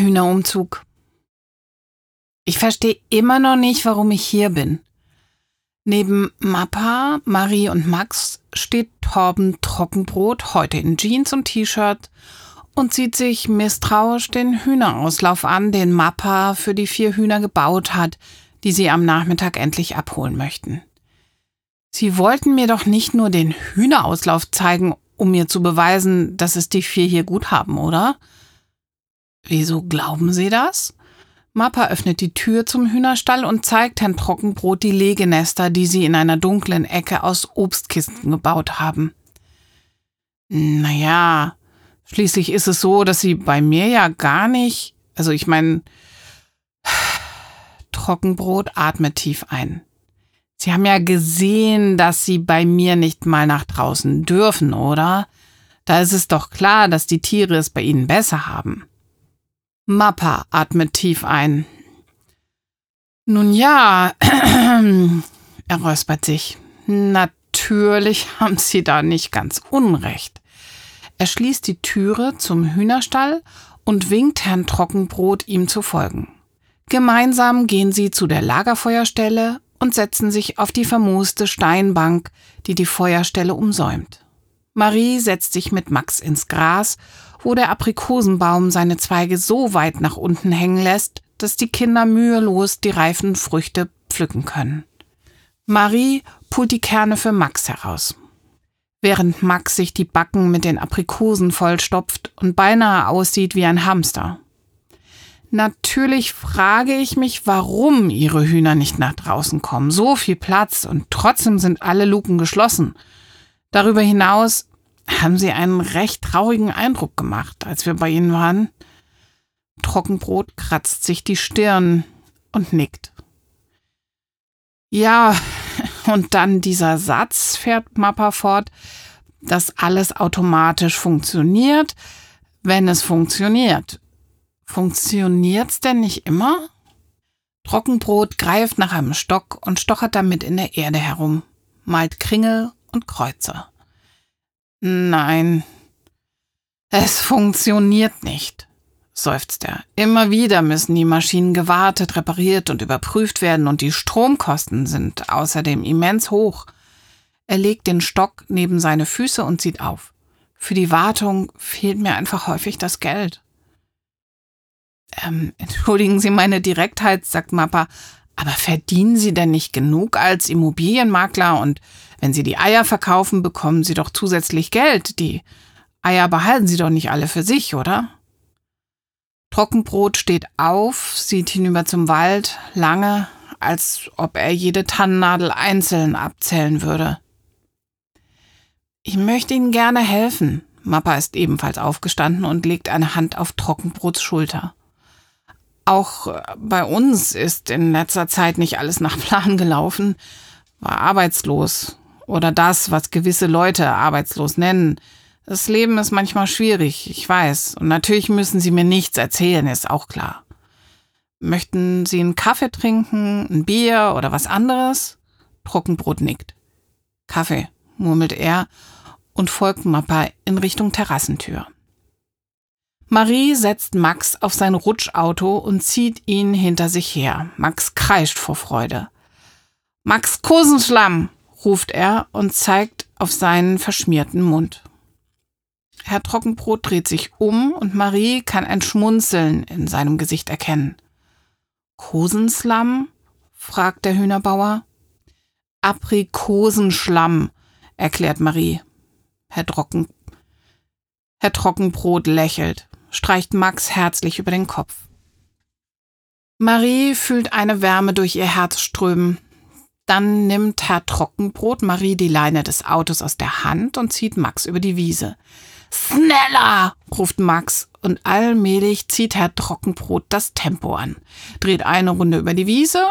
Hühnerumzug. Ich verstehe immer noch nicht, warum ich hier bin. Neben Mappa, Marie und Max steht Torben Trockenbrot, heute in Jeans und T-Shirt und zieht sich misstrauisch den Hühnerauslauf an, den Mappa für die vier Hühner gebaut hat, die sie am Nachmittag endlich abholen möchten. Sie wollten mir doch nicht nur den Hühnerauslauf zeigen, um mir zu beweisen, dass es die vier hier gut haben, oder? Wieso glauben Sie das? Mappa öffnet die Tür zum Hühnerstall und zeigt Herrn Trockenbrot die Legenester, die sie in einer dunklen Ecke aus Obstkisten gebaut haben. Naja, schließlich ist es so, dass sie bei mir ja gar nicht. Also ich meine, Trockenbrot atmet tief ein. Sie haben ja gesehen, dass Sie bei mir nicht mal nach draußen dürfen, oder? Da ist es doch klar, dass die Tiere es bei Ihnen besser haben. Mappa atmet tief ein. Nun ja, er räuspert sich. Natürlich haben Sie da nicht ganz unrecht. Er schließt die Türe zum Hühnerstall und winkt Herrn Trockenbrot, ihm zu folgen. Gemeinsam gehen sie zu der Lagerfeuerstelle und setzen sich auf die vermooste Steinbank, die die Feuerstelle umsäumt. Marie setzt sich mit Max ins Gras, wo der Aprikosenbaum seine Zweige so weit nach unten hängen lässt, dass die Kinder mühelos die reifen Früchte pflücken können. Marie pult die Kerne für Max heraus. Während Max sich die Backen mit den Aprikosen vollstopft und beinahe aussieht wie ein Hamster. Natürlich frage ich mich, warum ihre Hühner nicht nach draußen kommen. So viel Platz und trotzdem sind alle Luken geschlossen. Darüber hinaus haben sie einen recht traurigen Eindruck gemacht, als wir bei ihnen waren. Trockenbrot kratzt sich die Stirn und nickt. Ja, und dann dieser Satz, fährt Mappa fort, dass alles automatisch funktioniert, wenn es funktioniert. Funktioniert's denn nicht immer? Trockenbrot greift nach einem Stock und stochert damit in der Erde herum, malt Kringel und Kreuze. Nein, es funktioniert nicht, seufzt er. Immer wieder müssen die Maschinen gewartet, repariert und überprüft werden und die Stromkosten sind außerdem immens hoch. Er legt den Stock neben seine Füße und sieht auf. Für die Wartung fehlt mir einfach häufig das Geld. Ähm, entschuldigen Sie meine Direktheit, sagt Mappa, aber verdienen Sie denn nicht genug als Immobilienmakler und wenn Sie die Eier verkaufen, bekommen Sie doch zusätzlich Geld. Die Eier behalten Sie doch nicht alle für sich, oder? Trockenbrot steht auf, sieht hinüber zum Wald, lange, als ob er jede Tannennadel einzeln abzählen würde. Ich möchte Ihnen gerne helfen. Mappa ist ebenfalls aufgestanden und legt eine Hand auf Trockenbrots Schulter. Auch äh, bei uns ist in letzter Zeit nicht alles nach Plan gelaufen. War arbeitslos. Oder das, was gewisse Leute arbeitslos nennen. Das Leben ist manchmal schwierig, ich weiß. Und natürlich müssen Sie mir nichts erzählen, ist auch klar. Möchten Sie einen Kaffee trinken, ein Bier oder was anderes? Trockenbrot nickt. Kaffee, murmelt er und folgt Mappa in Richtung Terrassentür. Marie setzt Max auf sein Rutschauto und zieht ihn hinter sich her. Max kreischt vor Freude. Max Kosenschlamm, ruft er und zeigt auf seinen verschmierten Mund. Herr Trockenbrot dreht sich um und Marie kann ein Schmunzeln in seinem Gesicht erkennen. Kosenslamm? fragt der Hühnerbauer. Aprikosenschlamm, erklärt Marie. Herr, Trocken, Herr Trockenbrot lächelt streicht Max herzlich über den Kopf. Marie fühlt eine Wärme durch ihr Herz strömen. Dann nimmt Herr Trockenbrot Marie die Leine des Autos aus der Hand und zieht Max über die Wiese. Schneller! ruft Max und allmählich zieht Herr Trockenbrot das Tempo an, dreht eine Runde über die Wiese,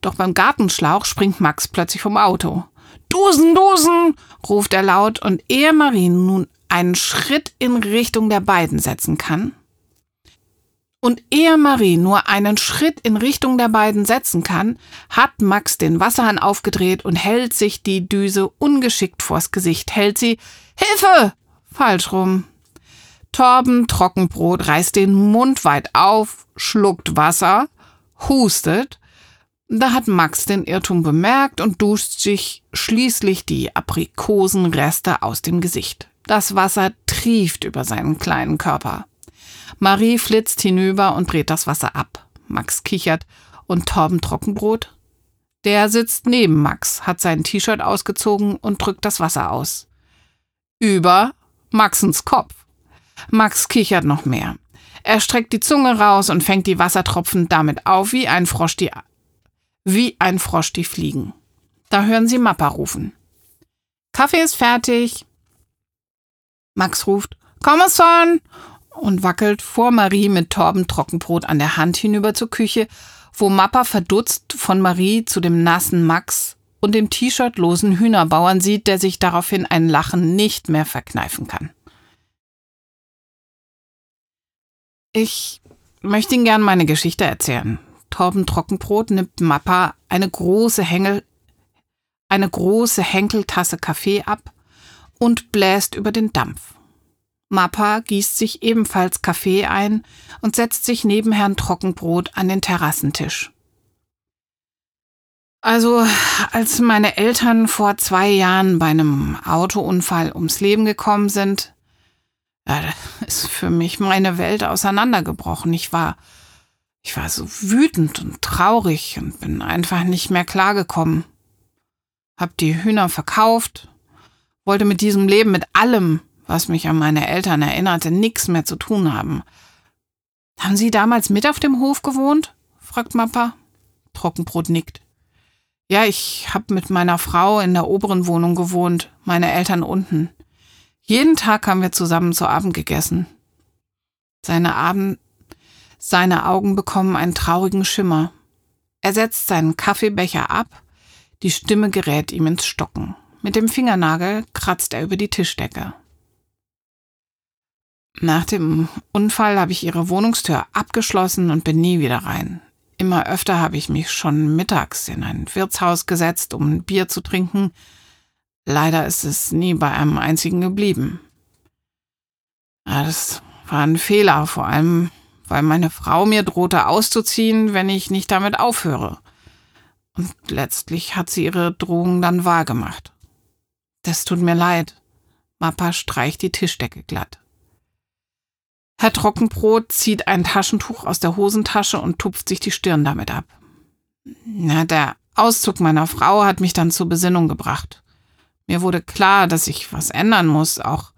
doch beim Gartenschlauch springt Max plötzlich vom Auto. Dusen, Dusen! ruft er laut und ehe Marie nun einen Schritt in Richtung der beiden setzen kann. Und ehe Marie nur einen Schritt in Richtung der beiden setzen kann, hat Max den Wasserhahn aufgedreht und hält sich die Düse ungeschickt vors Gesicht, hält sie Hilfe! Falsch rum. Torben Trockenbrot reißt den Mund weit auf, schluckt Wasser, hustet. Da hat Max den Irrtum bemerkt und duscht sich schließlich die Aprikosenreste aus dem Gesicht. Das Wasser trieft über seinen kleinen Körper. Marie flitzt hinüber und dreht das Wasser ab. Max kichert und Torben Trockenbrot? Der sitzt neben Max, hat sein T-Shirt ausgezogen und drückt das Wasser aus. Über Maxens Kopf. Max kichert noch mehr. Er streckt die Zunge raus und fängt die Wassertropfen damit auf, wie ein Frosch die, wie ein Frosch die Fliegen. Da hören sie Mappa rufen. Kaffee ist fertig. Max ruft, komm schon! Und wackelt vor Marie mit Torben Trockenbrot an der Hand hinüber zur Küche, wo Mappa verdutzt von Marie zu dem nassen Max und dem T-Shirt-losen Hühnerbauern sieht, der sich daraufhin ein Lachen nicht mehr verkneifen kann. Ich möchte Ihnen gern meine Geschichte erzählen. Torben Trockenbrot nimmt Mappa eine große Hengel, eine große Henkeltasse Kaffee ab und bläst über den Dampf. Mappa gießt sich ebenfalls Kaffee ein und setzt sich neben Herrn Trockenbrot an den Terrassentisch. Also, als meine Eltern vor zwei Jahren bei einem Autounfall ums Leben gekommen sind, ja, ist für mich meine Welt auseinandergebrochen. Ich war, ich war so wütend und traurig und bin einfach nicht mehr klargekommen. Hab die Hühner verkauft, wollte mit diesem Leben, mit allem, was mich an meine Eltern erinnerte, nichts mehr zu tun haben. Haben Sie damals mit auf dem Hof gewohnt? fragt Mappa. Trockenbrot nickt. Ja, ich hab mit meiner Frau in der oberen Wohnung gewohnt, meine Eltern unten. Jeden Tag haben wir zusammen zu Abend gegessen. Seine, Abend, seine Augen bekommen einen traurigen Schimmer. Er setzt seinen Kaffeebecher ab, die Stimme gerät ihm ins Stocken. Mit dem Fingernagel kratzt er über die Tischdecke. Nach dem Unfall habe ich ihre Wohnungstür abgeschlossen und bin nie wieder rein. Immer öfter habe ich mich schon mittags in ein Wirtshaus gesetzt, um ein Bier zu trinken, Leider ist es nie bei einem einzigen geblieben. Das war ein Fehler, vor allem weil meine Frau mir drohte auszuziehen, wenn ich nicht damit aufhöre. Und letztlich hat sie ihre Drohung dann wahrgemacht. Das tut mir leid. Mappa streicht die Tischdecke glatt. Herr Trockenbrot zieht ein Taschentuch aus der Hosentasche und tupft sich die Stirn damit ab. Na, der Auszug meiner Frau hat mich dann zur Besinnung gebracht. Mir wurde klar, dass ich was ändern muss, auch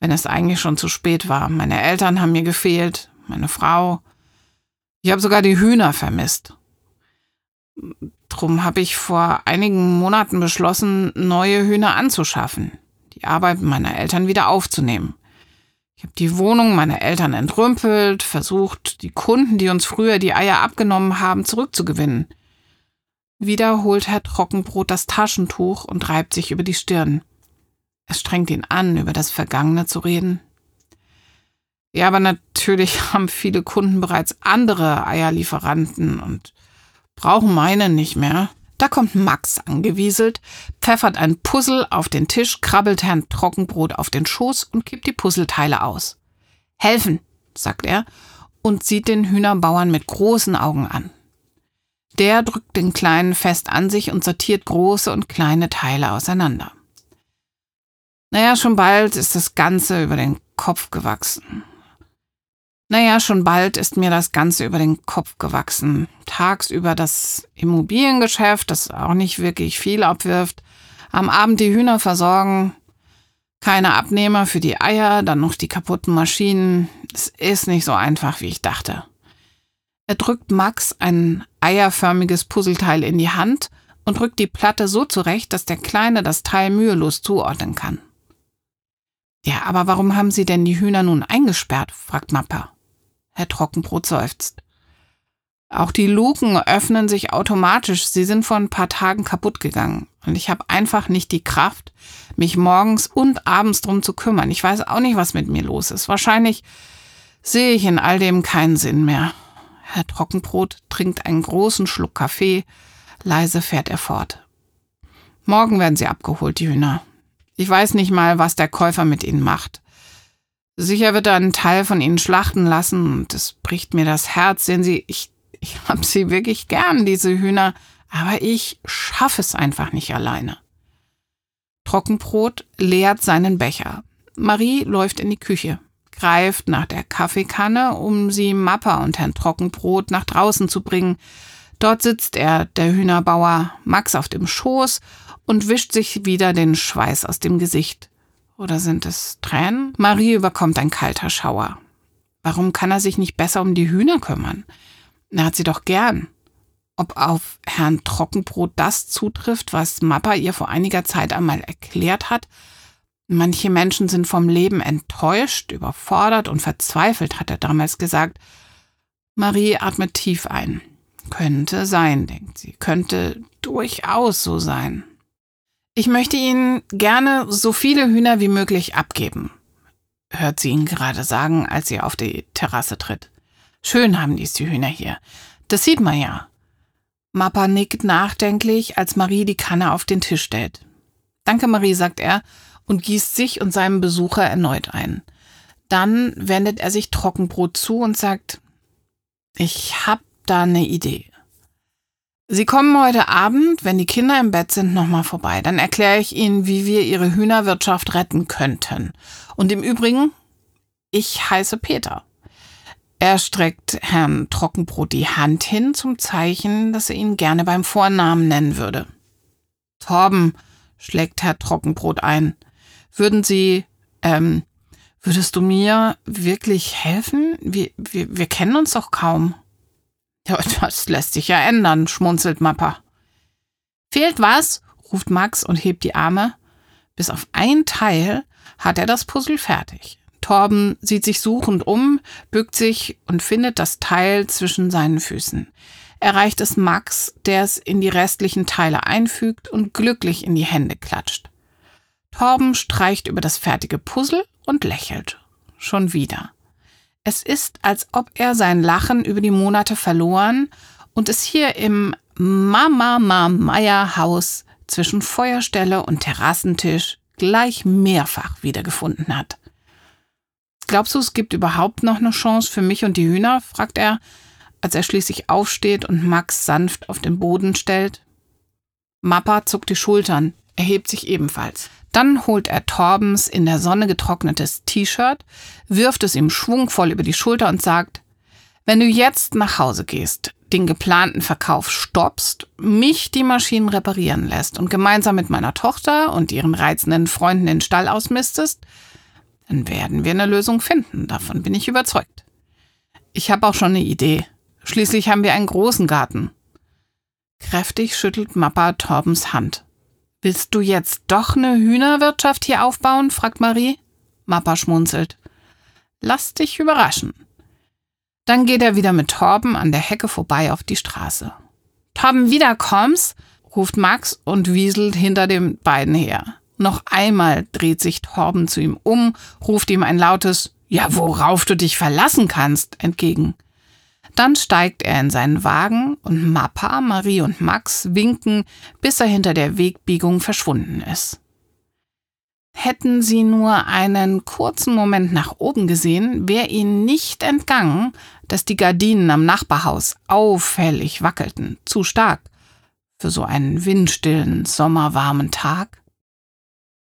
wenn es eigentlich schon zu spät war. Meine Eltern haben mir gefehlt, meine Frau. Ich habe sogar die Hühner vermisst. Drum habe ich vor einigen Monaten beschlossen, neue Hühner anzuschaffen, die Arbeit meiner Eltern wieder aufzunehmen. Ich habe die Wohnung meiner Eltern entrümpelt, versucht, die Kunden, die uns früher die Eier abgenommen haben, zurückzugewinnen. Wieder holt Herr Trockenbrot das Taschentuch und reibt sich über die Stirn. Es strengt ihn an, über das Vergangene zu reden. Ja, aber natürlich haben viele Kunden bereits andere Eierlieferanten und brauchen meine nicht mehr. Da kommt Max angewieselt, pfeffert ein Puzzle auf den Tisch, krabbelt Herrn Trockenbrot auf den Schoß und kippt die Puzzleteile aus. Helfen, sagt er und sieht den Hühnerbauern mit großen Augen an. Der drückt den Kleinen fest an sich und sortiert große und kleine Teile auseinander. Naja, schon bald ist das Ganze über den Kopf gewachsen. Naja, schon bald ist mir das Ganze über den Kopf gewachsen. Tagsüber das Immobiliengeschäft, das auch nicht wirklich viel abwirft. Am Abend die Hühner versorgen. Keine Abnehmer für die Eier, dann noch die kaputten Maschinen. Es ist nicht so einfach, wie ich dachte. Er drückt Max ein eierförmiges Puzzleteil in die Hand und rückt die Platte so zurecht, dass der Kleine das Teil mühelos zuordnen kann. Ja, aber warum haben Sie denn die Hühner nun eingesperrt? fragt Mappa. Herr Trockenbrot seufzt. Auch die Luken öffnen sich automatisch. Sie sind vor ein paar Tagen kaputt gegangen. Und ich habe einfach nicht die Kraft, mich morgens und abends drum zu kümmern. Ich weiß auch nicht, was mit mir los ist. Wahrscheinlich sehe ich in all dem keinen Sinn mehr. Herr Trockenbrot trinkt einen großen Schluck Kaffee. Leise fährt er fort. Morgen werden sie abgeholt, die Hühner. Ich weiß nicht mal, was der Käufer mit ihnen macht. Sicher wird er einen Teil von ihnen schlachten lassen und es bricht mir das Herz, sehen Sie, ich, ich hab sie wirklich gern, diese Hühner, aber ich schaffe es einfach nicht alleine. Trockenbrot leert seinen Becher. Marie läuft in die Küche, greift nach der Kaffeekanne, um sie Mappa und Herrn Trockenbrot nach draußen zu bringen. Dort sitzt er, der Hühnerbauer, Max auf dem Schoß und wischt sich wieder den Schweiß aus dem Gesicht. Oder sind es Tränen? Marie überkommt ein kalter Schauer. Warum kann er sich nicht besser um die Hühner kümmern? Er hat sie doch gern. Ob auf Herrn Trockenbrot das zutrifft, was Mappa ihr vor einiger Zeit einmal erklärt hat, Manche Menschen sind vom Leben enttäuscht, überfordert und verzweifelt, hat er damals gesagt. Marie atmet tief ein. Könnte sein, denkt sie, könnte durchaus so sein. Ich möchte Ihnen gerne so viele Hühner wie möglich abgeben, hört sie ihn gerade sagen, als sie auf die Terrasse tritt. Schön haben dies die Hühner hier. Das sieht man ja. Mappa nickt nachdenklich, als Marie die Kanne auf den Tisch stellt. Danke, Marie, sagt er und gießt sich und seinem Besucher erneut ein. Dann wendet er sich Trockenbrot zu und sagt, ich hab da eine Idee. Sie kommen heute Abend, wenn die Kinder im Bett sind, nochmal vorbei. Dann erkläre ich Ihnen, wie wir Ihre Hühnerwirtschaft retten könnten. Und im Übrigen, ich heiße Peter. Er streckt Herrn Trockenbrot die Hand hin zum Zeichen, dass er ihn gerne beim Vornamen nennen würde. Torben, schlägt Herr Trockenbrot ein. Würden Sie, ähm, würdest du mir wirklich helfen? Wir, wir, wir kennen uns doch kaum. Ja, das lässt sich ja ändern, schmunzelt Mappa. Fehlt was? ruft Max und hebt die Arme. Bis auf ein Teil hat er das Puzzle fertig. Torben sieht sich suchend um, bückt sich und findet das Teil zwischen seinen Füßen. Er reicht es Max, der es in die restlichen Teile einfügt und glücklich in die Hände klatscht. Torben streicht über das fertige Puzzle und lächelt. Schon wieder. Es ist, als ob er sein Lachen über die Monate verloren und es hier im Mama Meier Haus zwischen Feuerstelle und Terrassentisch gleich mehrfach wiedergefunden hat. Glaubst du, es gibt überhaupt noch eine Chance für mich und die Hühner? fragt er, als er schließlich aufsteht und Max sanft auf den Boden stellt. Mappa zuckt die Schultern, erhebt sich ebenfalls. Dann holt er Torbens in der Sonne getrocknetes T-Shirt, wirft es ihm schwungvoll über die Schulter und sagt, wenn du jetzt nach Hause gehst, den geplanten Verkauf stoppst, mich die Maschinen reparieren lässt und gemeinsam mit meiner Tochter und ihren reizenden Freunden den Stall ausmistest, dann werden wir eine Lösung finden, davon bin ich überzeugt. Ich habe auch schon eine Idee. Schließlich haben wir einen großen Garten. Kräftig schüttelt Mappa Torbens Hand. Willst du jetzt doch eine Hühnerwirtschaft hier aufbauen? fragt Marie. Mappa schmunzelt. Lass dich überraschen. Dann geht er wieder mit Torben an der Hecke vorbei auf die Straße. Torben, wieder kommst? ruft Max und wieselt hinter den beiden her. Noch einmal dreht sich Torben zu ihm um, ruft ihm ein lautes Ja, worauf du dich verlassen kannst entgegen. Dann steigt er in seinen Wagen und Mappa, Marie und Max winken, bis er hinter der Wegbiegung verschwunden ist. Hätten sie nur einen kurzen Moment nach oben gesehen, wäre ihnen nicht entgangen, dass die Gardinen am Nachbarhaus auffällig wackelten, zu stark für so einen windstillen, sommerwarmen Tag.